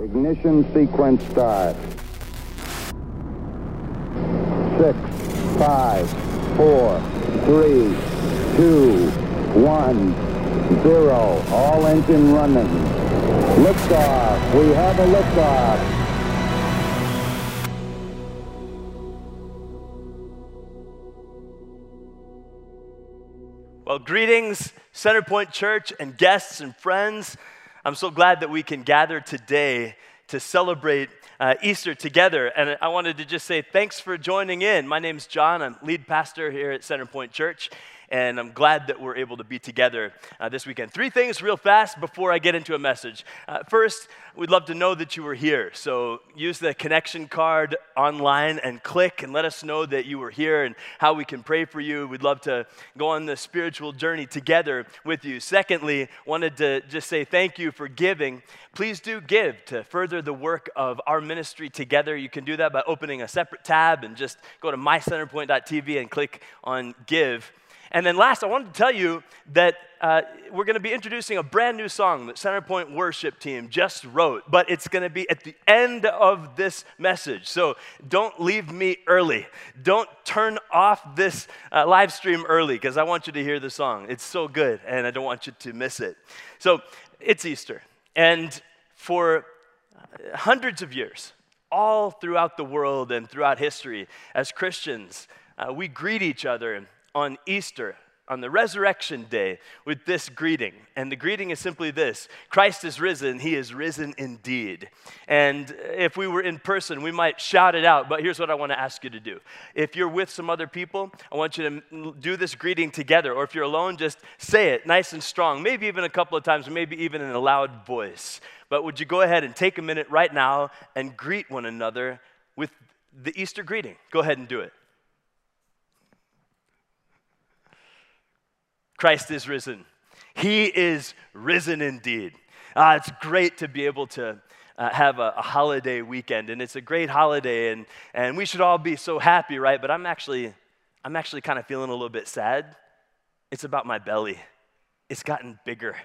Ignition sequence start. Six, five, four, three, two, one, zero. All engine running. Liftoff. We have a liftoff. Well, greetings, Centerpoint Church, and guests and friends. I'm so glad that we can gather today to celebrate uh, Easter together. And I wanted to just say thanks for joining in. My name's John, I'm lead pastor here at Centerpoint Church and I'm glad that we're able to be together uh, this weekend. Three things real fast before I get into a message. Uh, first, we'd love to know that you were here. So use the connection card online and click and let us know that you were here and how we can pray for you. We'd love to go on the spiritual journey together with you. Secondly, wanted to just say thank you for giving. Please do give to further the work of our ministry together. You can do that by opening a separate tab and just go to mycenterpoint.tv and click on give. And then last, I wanted to tell you that uh, we're going to be introducing a brand new song that Centerpoint Worship Team just wrote, but it's going to be at the end of this message. So don't leave me early. Don't turn off this uh, live stream early because I want you to hear the song. It's so good, and I don't want you to miss it. So it's Easter, and for hundreds of years, all throughout the world and throughout history, as Christians, uh, we greet each other on Easter, on the resurrection day, with this greeting. And the greeting is simply this Christ is risen, he is risen indeed. And if we were in person, we might shout it out, but here's what I want to ask you to do. If you're with some other people, I want you to do this greeting together. Or if you're alone, just say it nice and strong, maybe even a couple of times, maybe even in a loud voice. But would you go ahead and take a minute right now and greet one another with the Easter greeting? Go ahead and do it. Christ is risen. He is risen indeed. Uh, it's great to be able to uh, have a, a, holiday weekend, and it's a great holiday, and, and we should all be so happy, right? But I'm actually, I'm actually kind of feeling a little bit sad. It's about my belly. It's gotten bigger.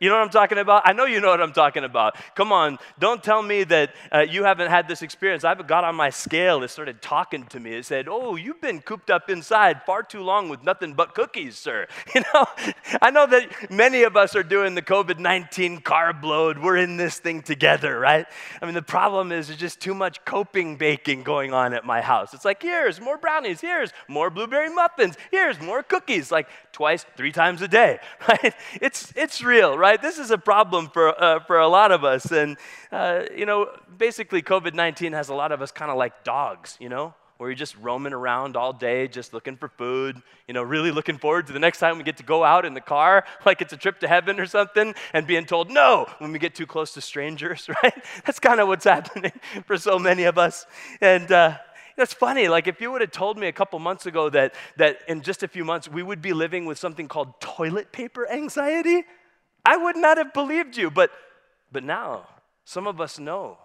You know what I'm talking about? I know you know what I'm talking about. Come on, don't tell me that uh, you haven't had this experience. I've got on my scale. It started talking to me. It said, Oh, you've been cooped up inside far too long with nothing but cookies, sir. You know, I know that many of us are doing the COVID 19 carb load. We're in this thing together, right? I mean, the problem is there's just too much coping baking going on at my house. It's like, here's more brownies, here's more blueberry muffins, here's more cookies, like twice, three times a day, right? It's, it's real, right? Right? This is a problem for, uh, for a lot of us. And, uh, you know, basically, COVID 19 has a lot of us kind of like dogs, you know? Where you're just roaming around all day, just looking for food, you know, really looking forward to the next time we get to go out in the car, like it's a trip to heaven or something, and being told no when we get too close to strangers, right? That's kind of what's happening for so many of us. And, uh, that's funny. Like, if you would have told me a couple months ago that, that in just a few months we would be living with something called toilet paper anxiety, I would not have believed you, but, but now some of us know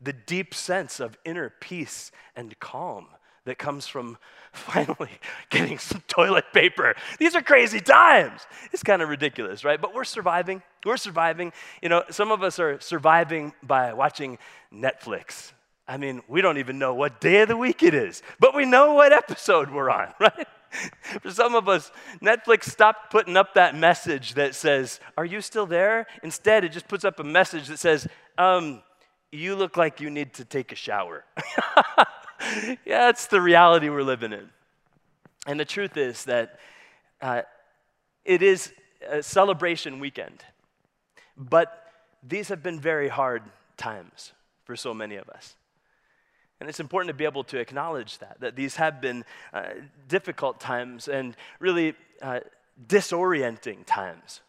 the deep sense of inner peace and calm that comes from finally getting some toilet paper. These are crazy times. It's kind of ridiculous, right? But we're surviving. We're surviving. You know, some of us are surviving by watching Netflix. I mean, we don't even know what day of the week it is, but we know what episode we're on, right? For some of us, Netflix stopped putting up that message that says, Are you still there? Instead, it just puts up a message that says, um, You look like you need to take a shower. yeah, that's the reality we're living in. And the truth is that uh, it is a celebration weekend, but these have been very hard times for so many of us. And it's important to be able to acknowledge that, that these have been uh, difficult times and really uh, disorienting times.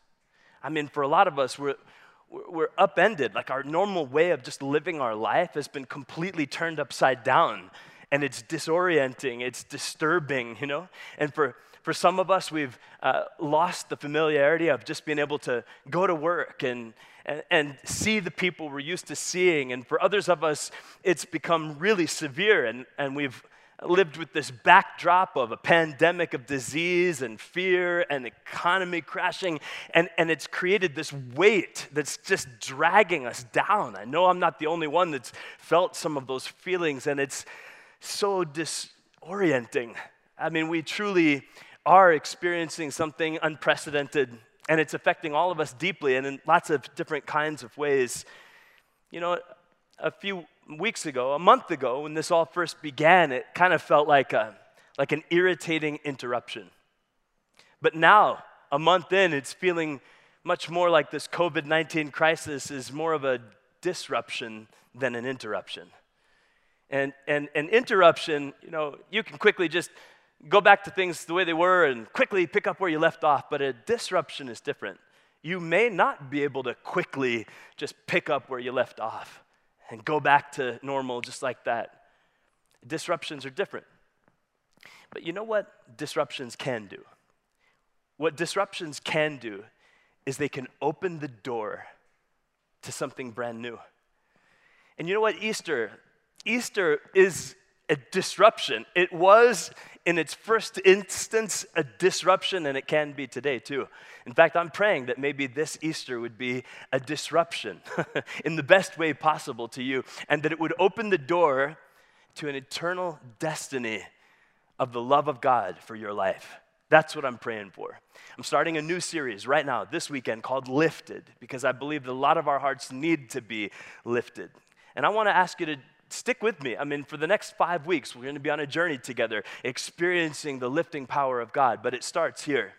I mean, for a lot of us, we're, we're upended. Like our normal way of just living our life has been completely turned upside down. And it's disorienting, it's disturbing, you know? And for, for some of us, we've uh, lost the familiarity of just being able to go to work and, and, and, see the people we're used to seeing. And for others of us, it's become really severe, and, and we've lived with this backdrop of a pandemic of disease and fear and economy crashing, and, and it's created this weight that's just dragging us down. I know I'm not the only one that's felt some of those feelings, and it's so disorienting. I mean, we truly are experiencing something unprecedented, and it's affecting all of us deeply and in lots of different kinds of ways. You know, a few weeks ago, a month ago, when this all first began, it kind of felt like, a, like an irritating interruption. But now, a month in, it's feeling much more like this COVID 19 crisis is more of a disruption than an interruption. And, and an interruption, you know, you can quickly just go back to things the way they were and quickly pick up where you left off, but a disruption is different. You may not be able to quickly just pick up where you left off and go back to normal just like that. Disruptions are different. But you know what disruptions can do? What disruptions can do is they can open the door to something brand new. And you know what? Easter, Easter is a disruption. It was in its first instance a disruption, and it can be today too. In fact, I'm praying that maybe this Easter would be a disruption in the best way possible to you, and that it would open the door to an eternal destiny of the love of God for your life. That's what I'm praying for. I'm starting a new series right now, this weekend, called Lifted, because I believe that a lot of our hearts need to be lifted. And I want to ask you to stick with me. I mean, for the next five weeks, we're going to be on a journey together, experiencing the lifting power of God. But it starts here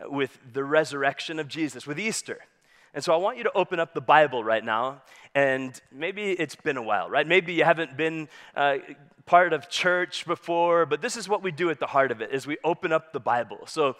with the resurrection of Jesus, with Easter. And so I want you to open up the Bible right now, and maybe it's been a while, right? Maybe you haven't been uh, part of church before, but this is what we do at the heart of it: is we open up the Bible. So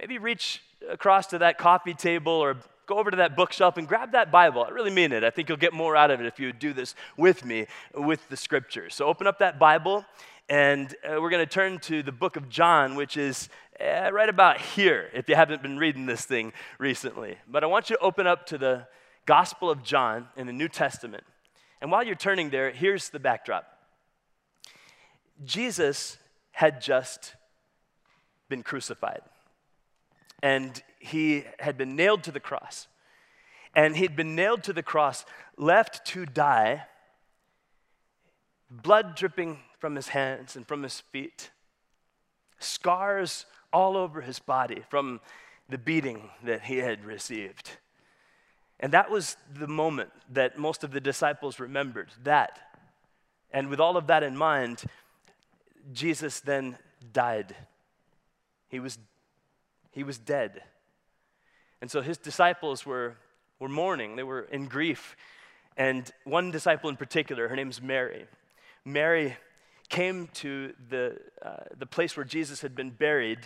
maybe reach across to that coffee table or go over to that bookshelf and grab that Bible. I really mean it. I think you'll get more out of it if you do this with me with the scriptures. So open up that Bible, and uh, we're going to turn to the book of John, which is uh, right about here, if you haven't been reading this thing recently. But I want you to open up to the Gospel of John in the New Testament. And while you're turning there, here's the backdrop Jesus had just been crucified and he had been nailed to the cross. And he'd been nailed to the cross, left to die, blood dripping from his hands and from his feet, scars all over his body from the beating that he had received. And that was the moment that most of the disciples remembered that. And with all of that in mind, Jesus then died. He was he was dead. And so his disciples were, were mourning, they were in grief. And one disciple in particular, her name's Mary. Mary came to the, uh, the place where Jesus had been buried,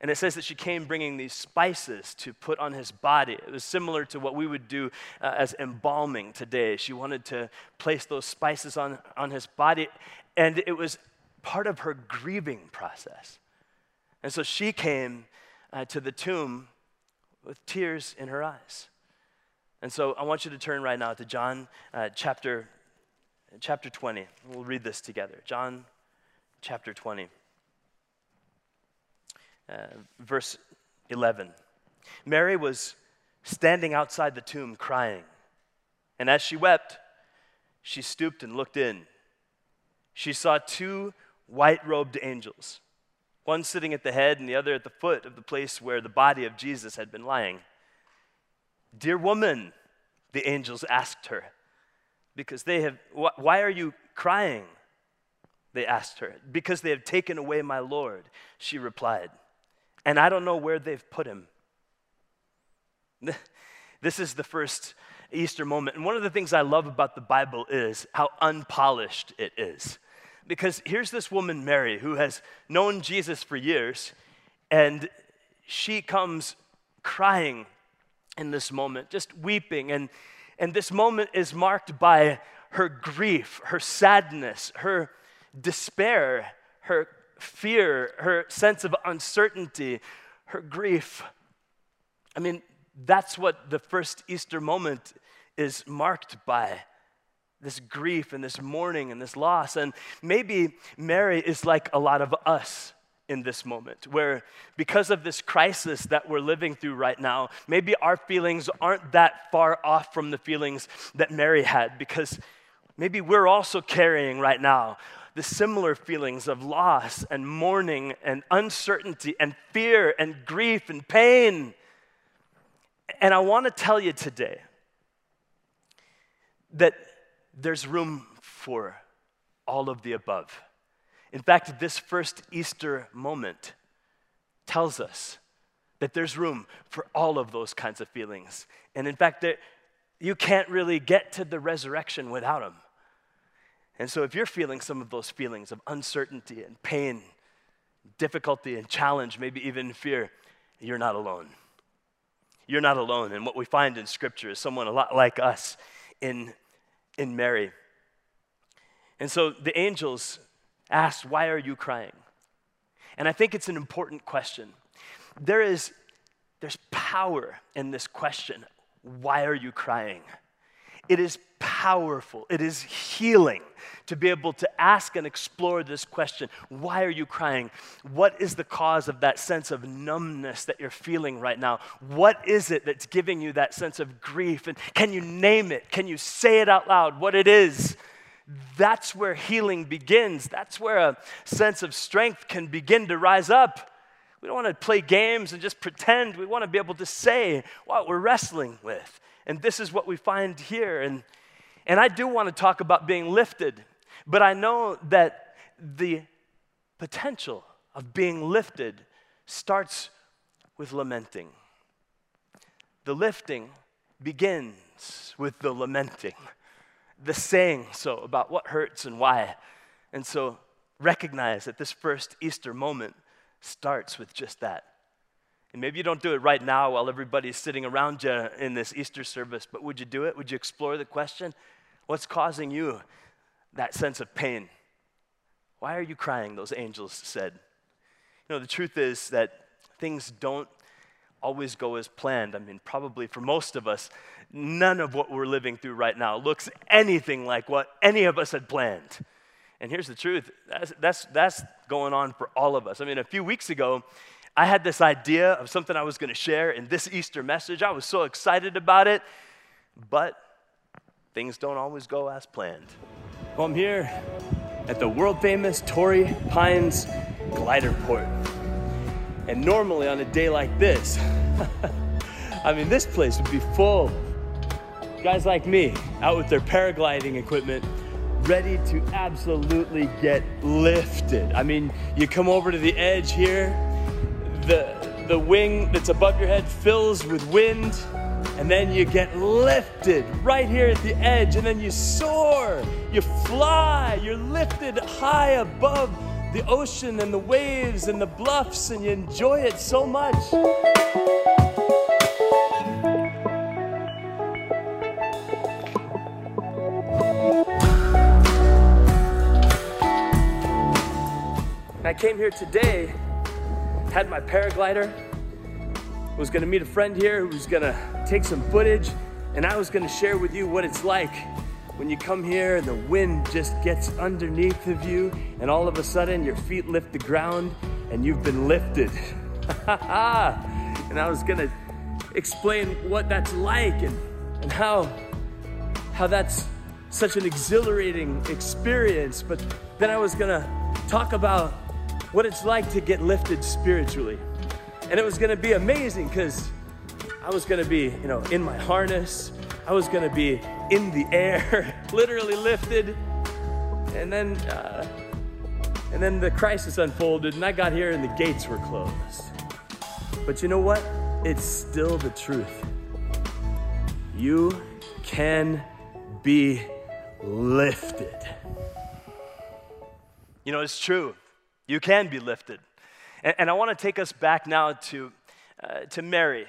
and it says that she came bringing these spices to put on his body. It was similar to what we would do uh, as embalming today. She wanted to place those spices on, on his body, and it was part of her grieving process. And so she came uh, to the tomb with tears in her eyes. And so I want you to turn right now to John uh, chapter, chapter 20. We'll read this together. John chapter 20, uh, verse 11. Mary was standing outside the tomb crying. And as she wept, she stooped and looked in. She saw two white robed angels one sitting at the head and the other at the foot of the place where the body of Jesus had been lying. Dear woman, the angels asked her, because they have, why are you crying? They asked her. Because they have taken away my Lord, she replied. And I don't know where they've put him. This is the first Easter moment. And one of the things I love about the Bible is how unpolished it is. Because here's this woman, Mary, who has known Jesus for years, and she comes crying in this moment, just weeping. And, and this moment is marked by her grief, her sadness, her despair, her fear, her sense of uncertainty, her grief. I mean, that's what the first Easter moment is marked by this grief and this mourning and this loss. And maybe Mary is like a lot of us in this moment, where because of this crisis that we're living through right now, maybe our feelings aren't that far off from the feelings that Mary had, because maybe we're also carrying right now the similar feelings of loss and mourning and uncertainty and fear and grief and pain. And I want to tell you today that there's room for all of the above. In fact, this first Easter moment tells us that there's room for all of those kinds of feelings. And in fact, that you can't really get to the resurrection without them. And so, if you're feeling some of those feelings of uncertainty and pain, difficulty and challenge, maybe even fear, you're not alone. You're not alone. And what we find in Scripture is someone a lot like us in, in Mary. And so the angels asked, Why are you crying? And I think it's an important question. There is there's power in this question. Why are you crying? It is powerful. It is healing to be able to ask and explore this question Why are you crying? What is the cause of that sense of numbness that you're feeling right now? What is it that's giving you that sense of grief? And can you name it? Can you say it out loud what it is? That's where healing begins. That's where a sense of strength can begin to rise up. We don't want to play games and just pretend. We want to be able to say what we're wrestling with. And this is what we find here. And, and I do want to talk about being lifted, but I know that the potential of being lifted starts with lamenting. The lifting begins with the lamenting, the saying so about what hurts and why. And so recognize that this first Easter moment starts with just that and maybe you don't do it right now while everybody's sitting around you in this Easter service, but would you do it? Would you explore the question? What's causing you that sense of pain? Why are you crying? Those angels said. You know, the truth is that things don't always go as planned. I mean, probably for most of us, none of what we're living through right now looks anything like what any of us had planned. And here's the truth that's, that's, that's going on for all of us. I mean, a few weeks ago, I had this idea of something I was going to share in this Easter message. I was so excited about it, but things don't always go as planned. Well, I'm here at the world famous Torrey Pines Glider Port. And normally on a day like this, I mean, this place would be full. of Guys like me out with their paragliding equipment, ready to absolutely get lifted. I mean, you come over to the edge here, the, the wing that's above your head fills with wind, and then you get lifted right here at the edge, and then you soar, you fly, you're lifted high above the ocean and the waves and the bluffs, and you enjoy it so much. I came here today had my paraglider, was gonna meet a friend here who was gonna take some footage, and I was gonna share with you what it's like when you come here and the wind just gets underneath of you, and all of a sudden your feet lift the ground and you've been lifted. and I was gonna explain what that's like and, and how, how that's such an exhilarating experience. But then I was gonna talk about what it's like to get lifted spiritually. And it was gonna be amazing because I was gonna be, you know, in my harness, I was gonna be in the air, literally lifted. And then, uh, and then the crisis unfolded, and I got here and the gates were closed. But you know what? It's still the truth. You can be lifted. You know, it's true. You can be lifted. And, and I want to take us back now to, uh, to Mary,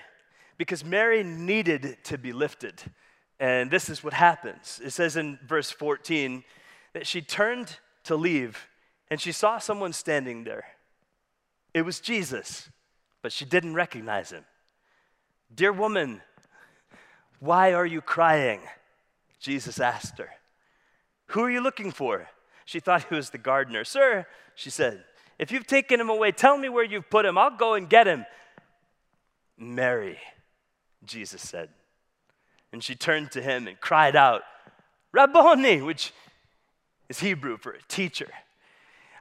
because Mary needed to be lifted. And this is what happens. It says in verse 14 that she turned to leave and she saw someone standing there. It was Jesus, but she didn't recognize him. Dear woman, why are you crying? Jesus asked her. Who are you looking for? She thought he was the gardener. Sir, she said, if you've taken him away, tell me where you've put him. I'll go and get him. Mary, Jesus said. And she turned to him and cried out, Rabboni, which is Hebrew for teacher.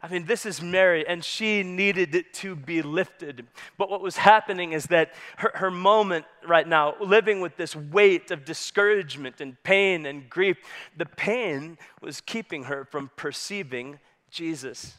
I mean, this is Mary, and she needed to be lifted. But what was happening is that her, her moment right now, living with this weight of discouragement and pain and grief, the pain was keeping her from perceiving Jesus.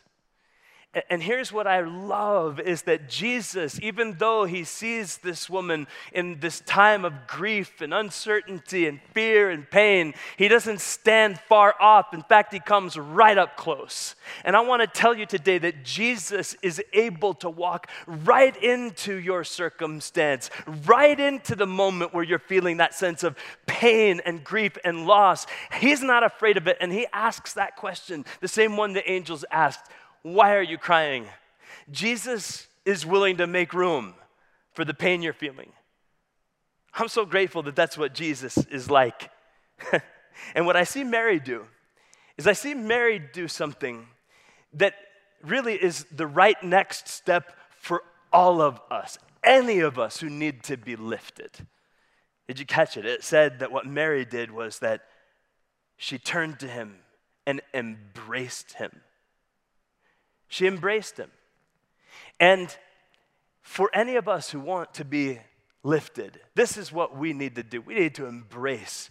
And here's what I love is that Jesus, even though he sees this woman in this time of grief and uncertainty and fear and pain, he doesn't stand far off. In fact, he comes right up close. And I want to tell you today that Jesus is able to walk right into your circumstance, right into the moment where you're feeling that sense of pain and grief and loss. He's not afraid of it. And he asks that question, the same one the angels asked why are you crying? Jesus is willing to make room for the pain you're feeling. I'm so grateful that that's what Jesus is like. and what I see Mary do is I see Mary do something that really is the right next step for all of us, any of us who need to be lifted. Did you catch it? It said that what Mary did was that she turned to him and embraced him. She embraced him. And for any of us who want to be lifted, this is what we need to do. We need to embrace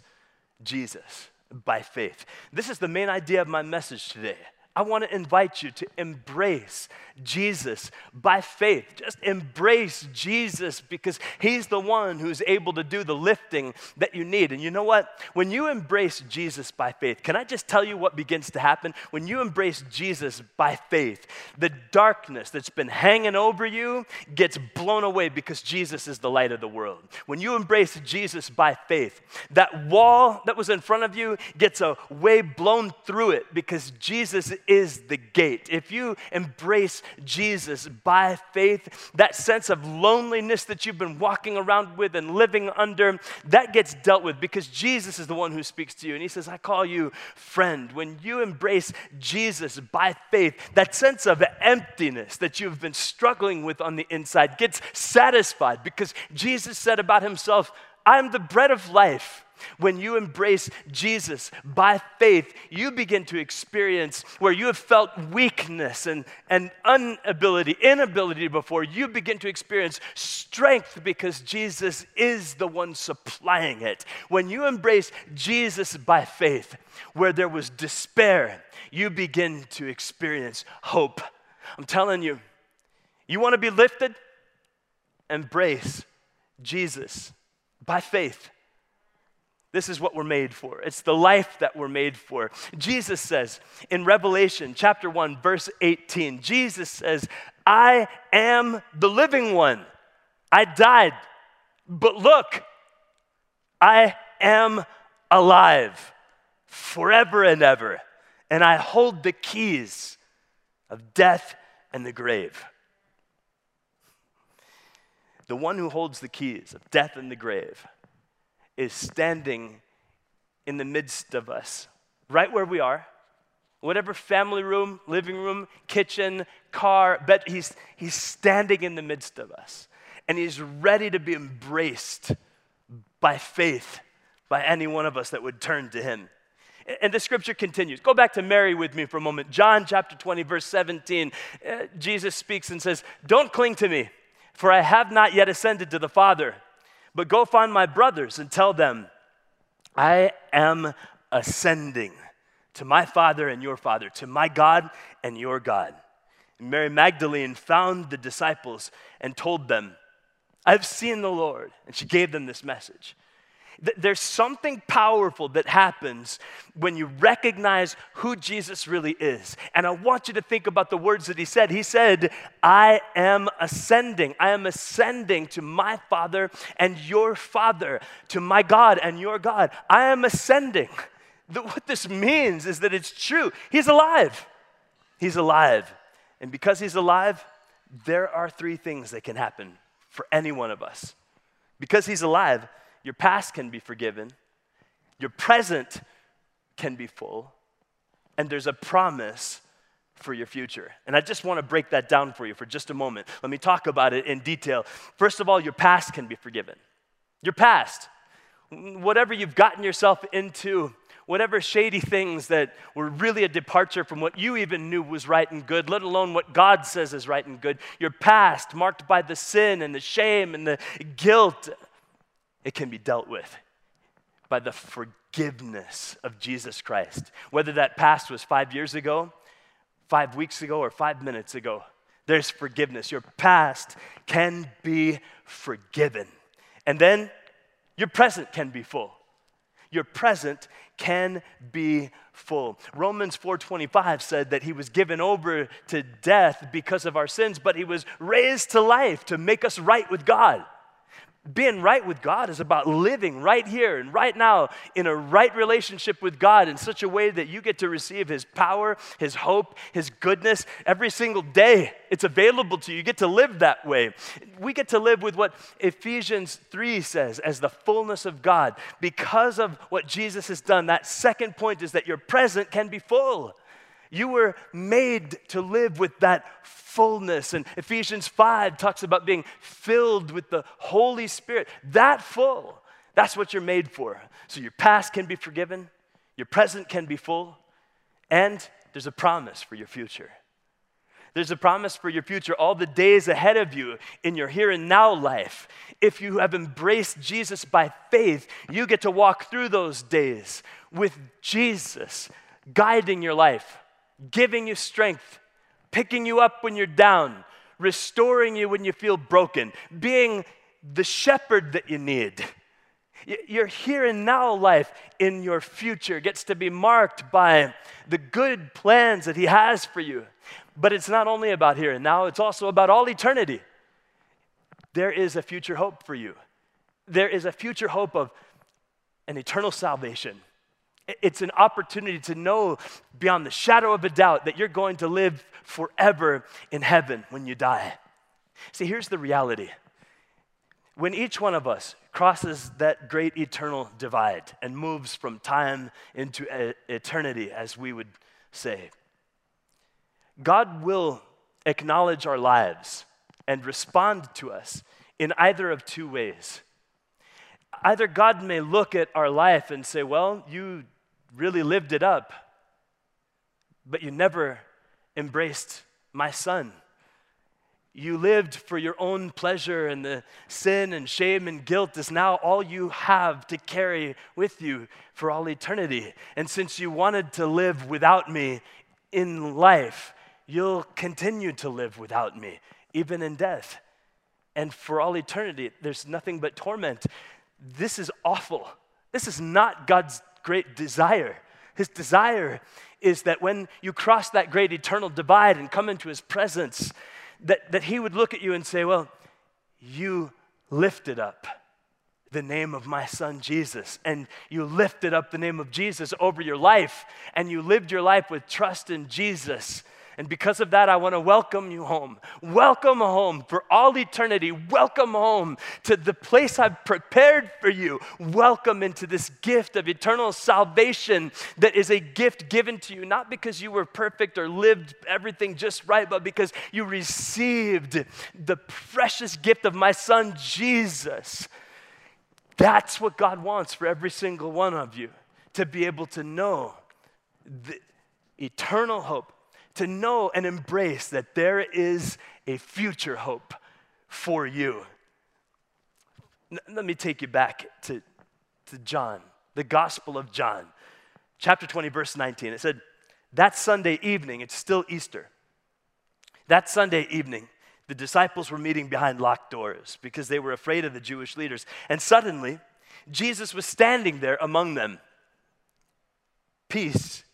Jesus by faith. This is the main idea of my message today. I want to invite you to embrace Jesus by faith. Just embrace Jesus because He's the one who's able to do the lifting that you need. And you know what? When you embrace Jesus by faith, can I just tell you what begins to happen? When you embrace Jesus by faith, the darkness that's been hanging over you gets blown away because Jesus is the light of the world. When you embrace Jesus by faith, that wall that was in front of you gets a way blown through it because Jesus is the gate. If you embrace Jesus by faith, that sense of loneliness that you've been walking around with and living under, that gets dealt with because Jesus is the one who speaks to you. And he says, I call you friend. When you embrace Jesus by faith, that sense of emptiness that you've been struggling with on the inside gets satisfied because Jesus said about himself, I'm the bread of life. When you embrace Jesus by faith, you begin to experience where you have felt weakness and, and inability, inability before, you begin to experience strength because Jesus is the one supplying it. When you embrace Jesus by faith, where there was despair, you begin to experience hope. I'm telling you, you want to be lifted? Embrace Jesus by faith. This is what we're made for. It's the life that we're made for. Jesus says in Revelation chapter 1, verse 18, Jesus says, I am the living one. I died, but look, I am alive forever and ever, and I hold the keys of death and the grave. The one who holds the keys of death and the grave is standing in the midst of us, right where we are. Whatever family room, living room, kitchen, car, bed, he's, he's standing in the midst of us. And he's ready to be embraced by faith by any one of us that would turn to him. And the scripture continues. Go back to Mary with me for a moment. John chapter 20, verse 17. Uh, Jesus speaks and says, Don't cling to me, for I have not yet ascended to the Father. But go find my brothers and tell them, I am ascending to my Father and your Father, to my God and your God. And Mary Magdalene found the disciples and told them, I've seen the Lord. And she gave them this message. There's something powerful that happens when you recognize who Jesus really is. And I want you to think about the words that he said. He said, I am ascending. I am ascending to my Father and your Father, to my God and your God. I am ascending. What this means is that it's true. He's alive. He's alive. And because he's alive, there are three things that can happen for any one of us. Because he's alive, your past can be forgiven, your present can be full, and there's a promise for your future. And I just want to break that down for you for just a moment. Let me talk about it in detail. First of all, your past can be forgiven. Your past, whatever you've gotten yourself into, whatever shady things that were really a departure from what you even knew was right and good, let alone what God says is right and good, your past, marked by the sin and the shame and the guilt, it can be dealt with by the forgiveness of Jesus Christ. Whether that past was five years ago, five weeks ago, or five minutes ago, there's forgiveness. Your past can be forgiven. And then your present can be full. Your present can be full. Romans 4:25 said that he was given over to death because of our sins, but he was raised to life to make us right with God being right with God is about living right here and right now in a right relationship with God in such a way that you get to receive His power, His hope, His goodness every single day. It's available to you. You get to live that way. We get to live with what Ephesians 3 says as the fullness of God. Because of what Jesus has done, that second point is that your present can be full. You were made to live with that fullness. And Ephesians 5 talks about being filled with the Holy Spirit. That full, that's what you're made for. So your past can be forgiven, your present can be full, and there's a promise for your future. There's a promise for your future, all the days ahead of you in your here and now life. If you have embraced Jesus by faith, you get to walk through those days with Jesus guiding your life giving you strength, picking you up when you're down, restoring you when you feel broken, being the shepherd that you need. Your here and now life in your future gets to be marked by the good plans that He has for you. But it's not only about here and now, it's also about all eternity. There is a future hope for you. There is a future hope of an eternal salvation it's an opportunity to know beyond the shadow of a doubt that you're going to live forever in heaven when you die. See, here's the reality. When each one of us crosses that great eternal divide and moves from time into eternity, as we would say, God will acknowledge our lives and respond to us in either of two ways. Either God may look at our life and say, Well, you really lived it up, but you never embraced my son. You lived for your own pleasure, and the sin and shame and guilt is now all you have to carry with you for all eternity. And since you wanted to live without me in life, you'll continue to live without me, even in death. And for all eternity, there's nothing but torment. This is awful. This is not God's great desire. His desire is that when you cross that great eternal divide and come into his presence, that, that he would look at you and say, Well, you lifted up the name of my son Jesus, and you lifted up the name of Jesus over your life, and you lived your life with trust in Jesus and because of that, I want to welcome you home. Welcome home for all eternity. Welcome home to the place I've prepared for you. Welcome into this gift of eternal salvation that is a gift given to you, not because you were perfect or lived everything just right, but because you received the precious gift of my son, Jesus. That's what God wants for every single one of you to be able to know the eternal hope to know and embrace that there is a future hope for you. N- let me take you back to, to John, the Gospel of John, chapter 20, verse 19. It said, That Sunday evening, it's still Easter. That Sunday evening, the disciples were meeting behind locked doors because they were afraid of the Jewish leaders. And suddenly, Jesus was standing there among them. Peace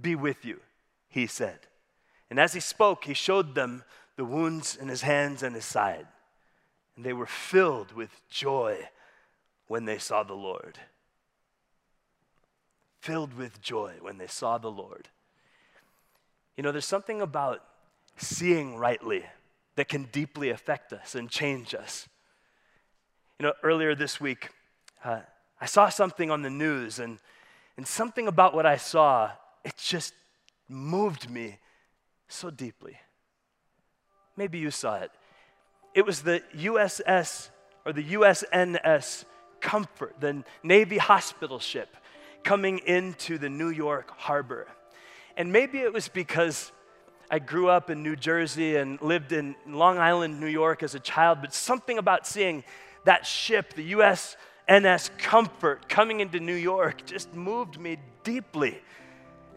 be with you, he said. And as he spoke, he showed them the wounds in his hands and his side. And they were filled with joy when they saw the Lord. Filled with joy when they saw the Lord. You know, there's something about seeing rightly that can deeply affect us and change us. You know, earlier this week, uh, I saw something on the news, and, and something about what I saw, it just moved me so deeply. Maybe you saw it. It was the USS or the USNS Comfort, the Navy hospital ship coming into the New York harbor. And maybe it was because I grew up in New Jersey and lived in Long Island, New York as a child, but something about seeing that ship, the USNS Comfort, coming into New York just moved me deeply.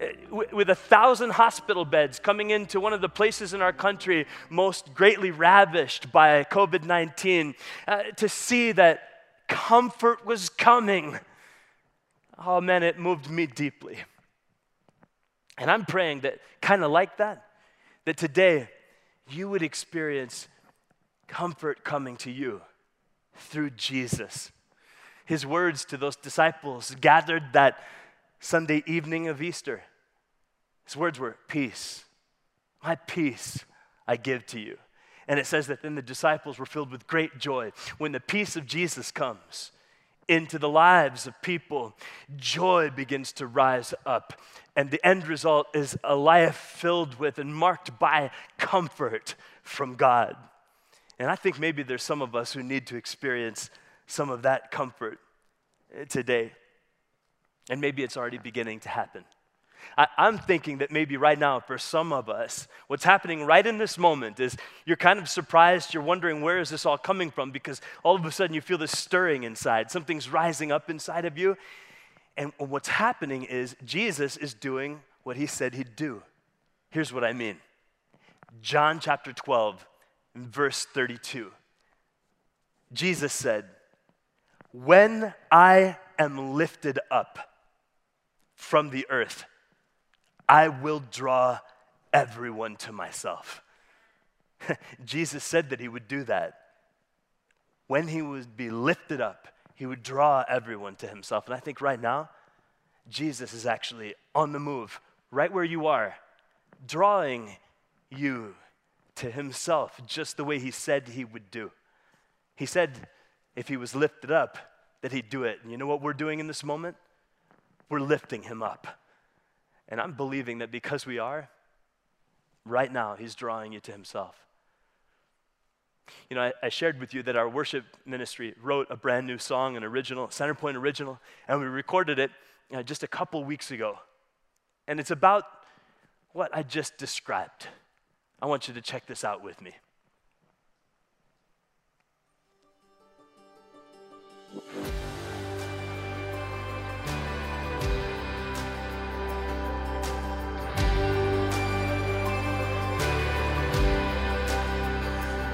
Eh, with a thousand hospital beds coming into one of the places in our country most greatly ravished by COVID 19, uh, to see that comfort was coming. Oh man, it moved me deeply. And I'm praying that, kind of like that, that today you would experience comfort coming to you through Jesus. His words to those disciples gathered that Sunday evening of Easter. His words were, Peace, my peace I give to you. And it says that then the disciples were filled with great joy. When the peace of Jesus comes into the lives of people, joy begins to rise up. And the end result is a life filled with and marked by comfort from God. And I think maybe there's some of us who need to experience some of that comfort today. And maybe it's already beginning to happen. I, am thinking that maybe right now, for some of us, what's happening right in this moment is you're kind of surprised, you're wondering where is this all coming from because all of a sudden you feel this stirring inside. Something's rising up inside of you. And what's happening is Jesus is doing what he said he'd do. Here's what I mean John chapter 12, verse 32. Jesus said, When I am lifted up from the earth, I will draw everyone to myself. Jesus said that he would do that. When he would be lifted up, he would draw everyone to himself. And I think right now, Jesus is actually on the move, right where you are, drawing you to himself, just the way he said he would do. He said if he was lifted up, that he'd do it. And you know what we're doing in this moment? We're lifting him up. And I'm believing that because we are, right now, He's drawing you to Himself. You know, I, I, shared with you that our worship ministry wrote a brand new song, an original, Centerpoint original, and we recorded it uh, just a couple weeks ago. And it's about what I just described. I want you to check this out with me.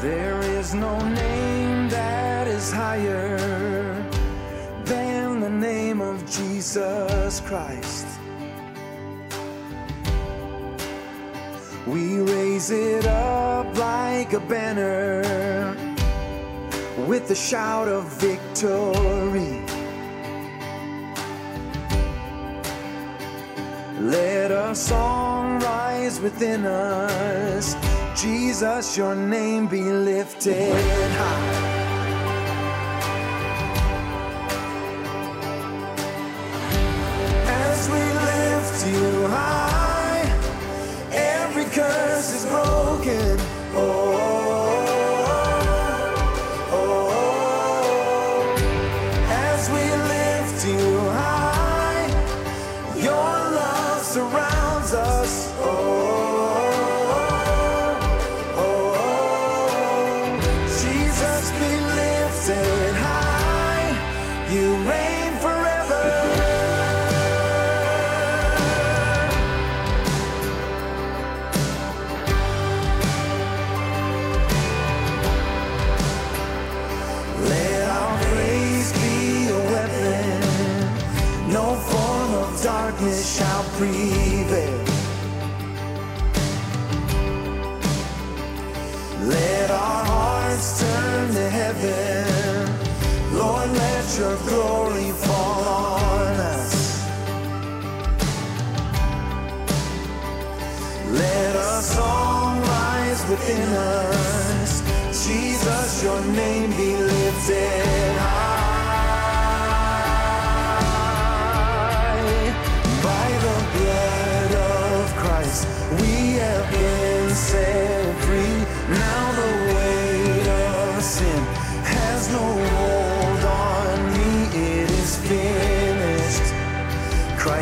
There is no name that is higher than the name of Jesus Christ. We raise it up like a banner with a shout of victory. Let a song rise within us Jesus, your name be lifted high.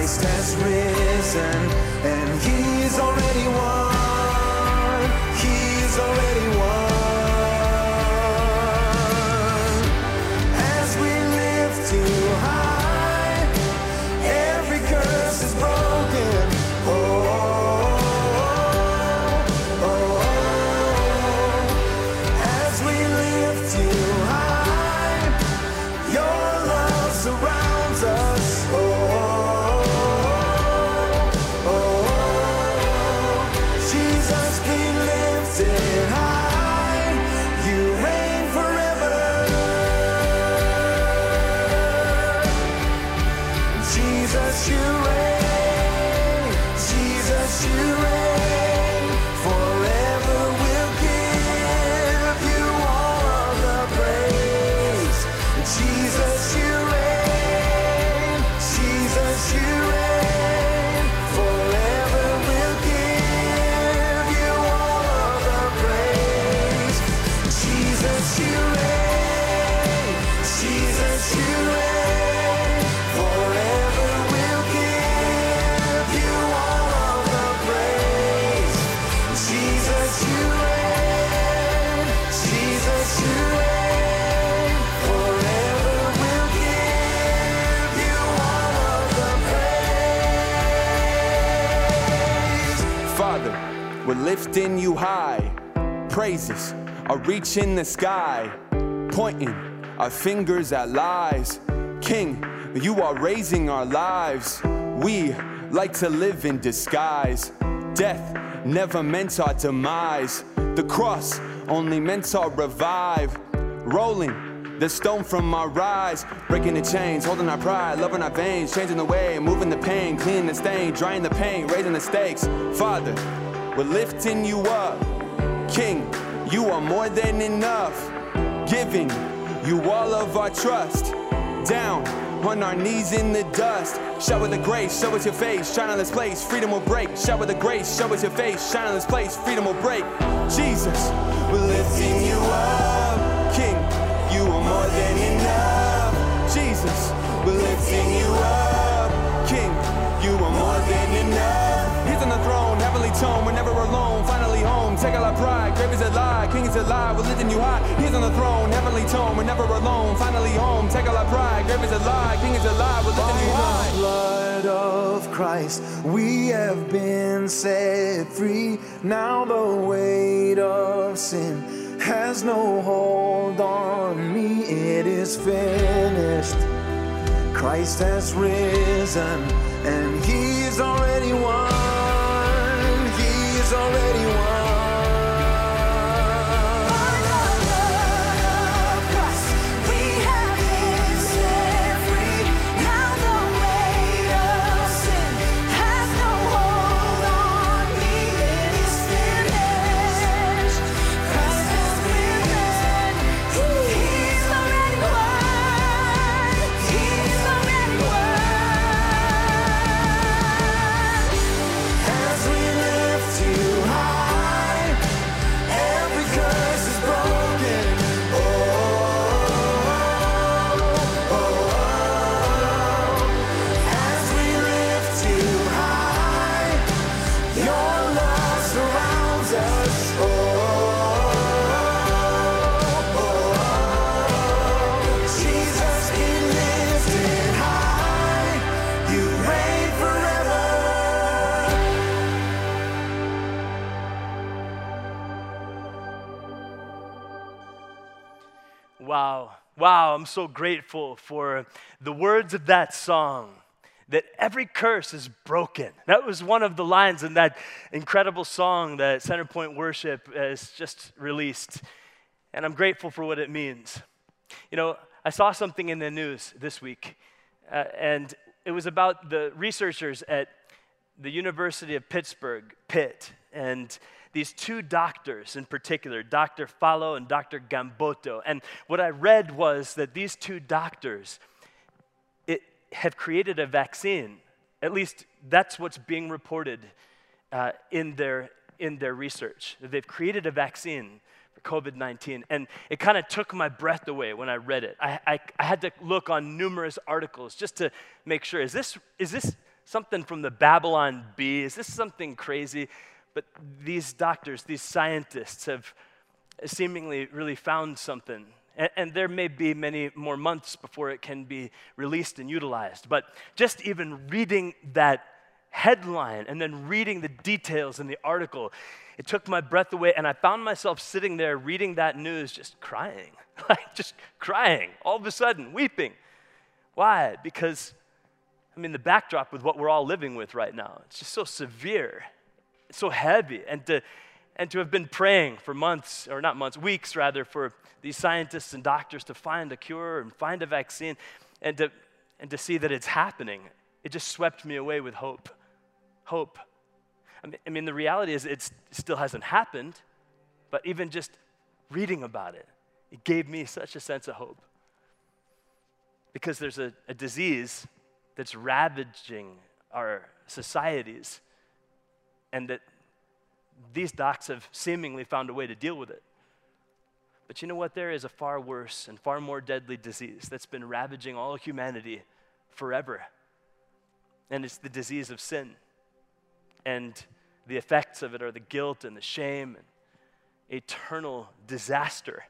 Christ has risen and he's already won. He's already won. Lifting you high. Praises are reaching the sky, pointing our fingers at lies. King, you are raising our lives. We like to live in disguise. Death never meant our demise. The cross only meant our revive. Rolling the stone from our rise, breaking the chains, holding our pride, loving our veins, changing the way, moving the pain, cleaning the stain, drying the pain, raising the stakes. Father, we're lifting you up. King, you are more than enough. Giving you all of our trust. Down on our knees in the dust. Shower the grace, show us your face, shine on this place, freedom will break. Shower the grace, show us your face, shine on this place, freedom will break. Jesus, we're lifting you up. Tone, we're never alone. Finally home, take all our pride. Grave is a lie, king is alive, we're lifting you high. He's on the throne, heavenly tone, we're never alone. Finally home, take all our pride. Grave is a lie, king is alive, we're lifting you By high. the blood of Christ, we have been set free. Now the weight of sin has no hold on me. It is finished. Christ has risen, He's already won. Wow. Wow. I'm so grateful for the words of that song that every curse is broken. That was one of the lines in that incredible song that Centerpoint Worship has just released. And I'm grateful for what it means. You know, I saw something in the news this week, uh, and it was about the researchers at the University of Pittsburgh, Pitt, and these two doctors in particular, Dr. Falo and Dr. Gambotto. And what I read was that these two doctors it, have created a vaccine. At least that's what's being reported uh, in, their, in their research. They've created a vaccine for COVID 19. And it kind of took my breath away when I read it. I, I, I had to look on numerous articles just to make sure is this, is this something from the Babylon Bee? Is this something crazy? But these doctors, these scientists have seemingly really found something. And, and, there may be many more months before it can be released and utilized. But just even reading that headline and then reading the details in the article, it took my breath away. And I found myself sitting there reading that news just crying, like just crying, all of a sudden, weeping. Why? Because, I mean, the backdrop with what we're all living with right now, it's just so severe, so heavy. And to, and to have been praying for months, or not months, weeks rather, for these scientists and doctors to find a cure and find a vaccine, and to, and to see that it's happening, it just swept me away with hope. Hope. I mean, I mean, the reality is it still hasn't happened, but even just reading about it, it gave me such a sense of hope. Because there's a, a disease that's ravaging our societies, and that these docs have seemingly found a way to deal with it. But you know what? There is a far worse and far more deadly disease that's been ravaging all humanity forever. And it's the disease of sin. And the effects of it are the guilt and the shame and eternal disaster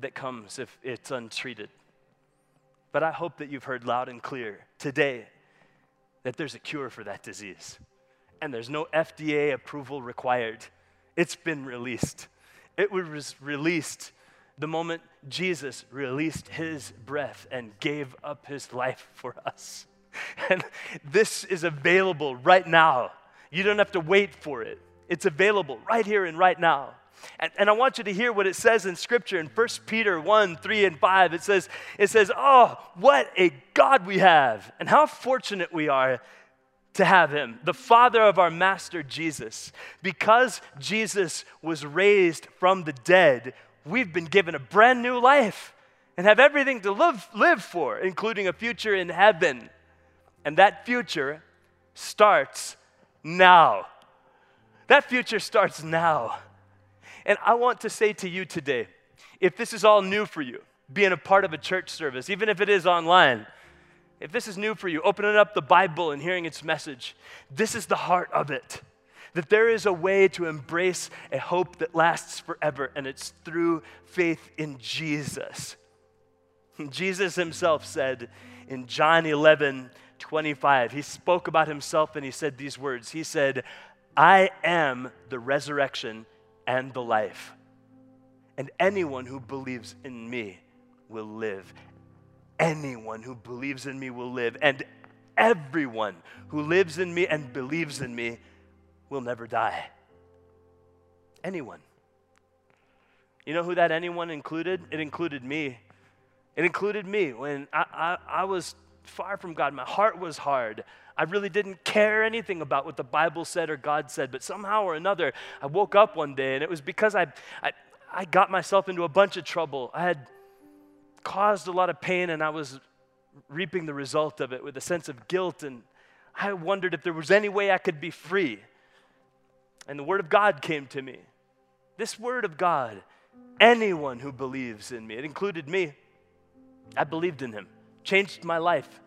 that comes if it's untreated. But I hope that you've heard loud and clear today that there's a cure for that disease and there's no FDA approval required. It's been released. It was released the moment Jesus released his breath and gave up his life for us. And this is available right now. You don't have to wait for it, it's available right here and right now. And, and, I want you to hear what it says in Scripture in 1 Peter 1 3 and 5. It says, it says, Oh, what a God we have, and how fortunate we are to have him, the father of our master Jesus. Because Jesus was raised from the dead, we've been given a brand new life and have everything to live, live for, including a future in heaven. And that future starts now. That future starts now. And I want to say to you today if this is all new for you, being a part of a church service, even if it is online, if this is new for you, opening up the Bible and hearing its message, this is the heart of it. That there is a way to embrace a hope that lasts forever, and it's through faith in Jesus. Jesus himself said in John 11, 25, he spoke about himself and he said these words. He said, I am the resurrection and the life. And anyone who believes in me will live, anyone who believes in me will live, and everyone who lives in me and believes in me will never die. Anyone. You know who that anyone included? It included me. It included me when I, I, I was far from God. My heart was hard. I really didn't care anything about what the Bible said or God said, but somehow or another, I woke up one day and it was because I, I, I got myself into a bunch of trouble. I had caused a lot of pain, and I was reaping the result of it with a sense of guilt. And I wondered if there was any way I could be free. And the Word of God came to me. This Word of God, anyone who believes in me, it included me. I believed in Him, changed my life.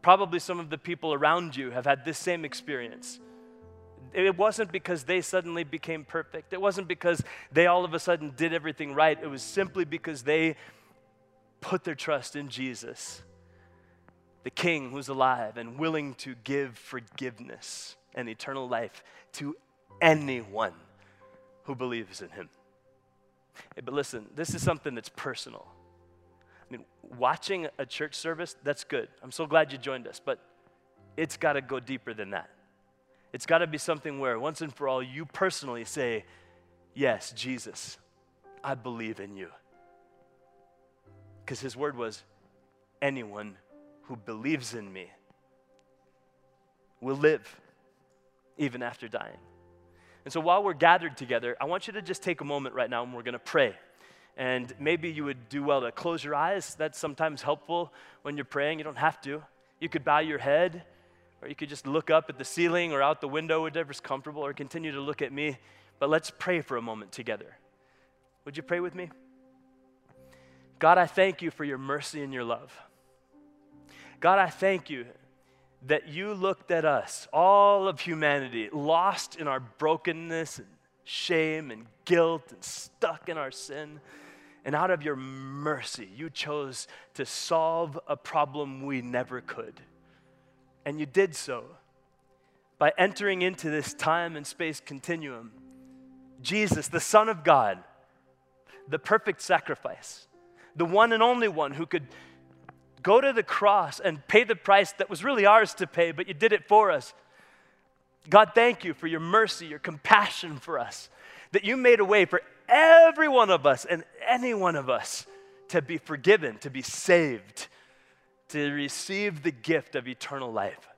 Probably some of the people around you have had this same experience. It wasn't because they suddenly became perfect. It wasn't because they all of a sudden did everything right. It was simply because they put their trust in Jesus, the King who's alive and willing to give forgiveness and eternal life to anyone who believes in him. Hey, but listen, this is something that's personal. I mean, watching a church service, that's good. I'm so glad you joined us, but it's got to go deeper than that. It's got to be something where, once and for all, you personally say, Yes, Jesus, I believe in you. Because his word was, anyone who believes in me will live even after dying. And so while we're gathered together, I want you to just take a moment right now and we're going to pray. And maybe you would do well to close your eyes. That's sometimes helpful when you're praying. You don't have to. You could bow your head, or you could just look up at the ceiling or out the window, whatever's comfortable, or continue to look at me. But let's pray for a moment together. Would you pray with me? God, I thank you for your mercy and your love. God, I thank you that you looked at us, all of humanity, lost in our brokenness and shame and guilt and stuck in our sin. And out of your mercy, you chose to solve a problem we never could. And you did so by entering into this time and space continuum. Jesus, the Son of God, the perfect sacrifice, the one and only one who could go to the cross and pay the price that was really ours to pay, but you did it for us. God, thank you for your mercy, your compassion for us, that you made a way for every one of us and any one of us to be forgiven, to be saved, to receive the gift of eternal life.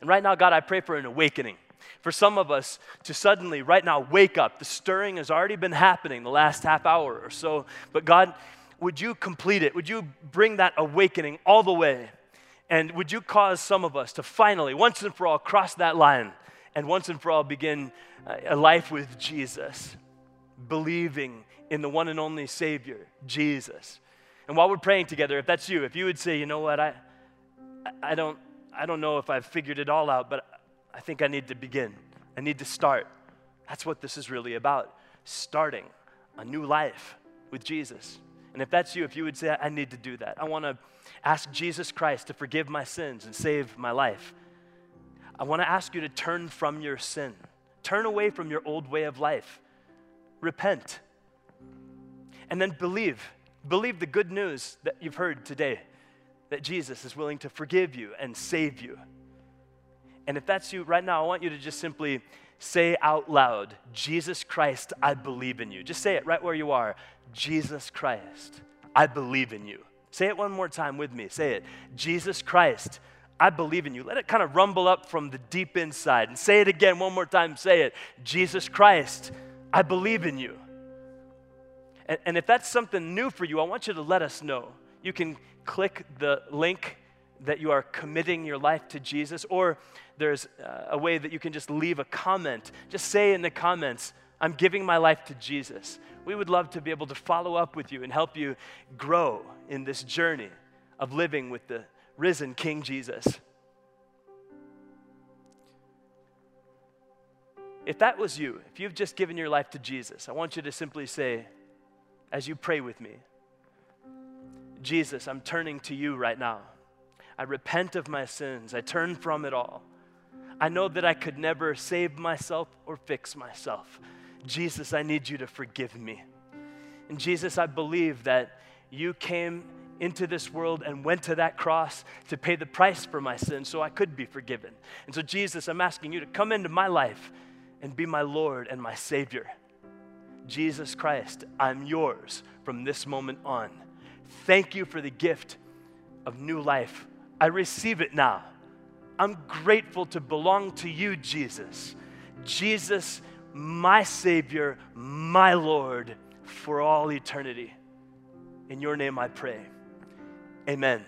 And right now, God, I pray for an awakening. For some of us to suddenly, right now, wake up. The stirring has already been happening the last half hour or so. But God, would you complete it? Would you bring that awakening all the way? And would you cause some of us to finally, once and for all, cross that line and once and for all begin uh, a life with Jesus, believing in the one and only Savior, Jesus? And while we're praying together, if that's you, if you would say, you know what, I, I, don't, I don't know if I've figured it all out, but I think I need to begin. I need to start. That's what this is really about starting a new life with Jesus. And if that's you, if you would say, I need to do that, I want to ask Jesus Christ to forgive my sins and save my life. I want to ask you to turn from your sin, turn away from your old way of life, repent, and then believe. Believe the good news that you've heard today that Jesus is willing to forgive you and save you. And if that's you right now, I want you to just simply say out loud, Jesus Christ, I believe in you. Just say it right where you are. Jesus Christ, I believe in you. Say it one more time with me. Say it. Jesus Christ, I believe in you. Let it kind of rumble up from the deep inside. And say it again one more time. Say it. Jesus Christ, I believe in you. And, and if that's something new for you, I want you to let us know. You can click the link that you are committing your life to Jesus, or there's uh, a way that you can just leave a comment. Just say in the comments, I'm giving my life to Jesus. We would love to be able to follow up with you and help you grow in this journey of living with the risen King Jesus. If that was you, if you've just given your life to Jesus, I want you to simply say, as you pray with me, Jesus, I'm turning to you right now. I repent of my sins. I turn from it all. I know that I could never save myself or fix myself. Jesus, I need you to forgive me. And Jesus, I believe that you came into this world and went to that cross to pay the price for my sin so I could be forgiven. And so, Jesus, I'm asking you to come into my life and be my Lord and my Savior. Jesus Christ, I'm yours from this moment on. Thank you for the gift of new life. I receive it now. I'm grateful to belong to you, Jesus. Jesus, my Savior, my Lord, for all eternity. In your name I pray. Amen.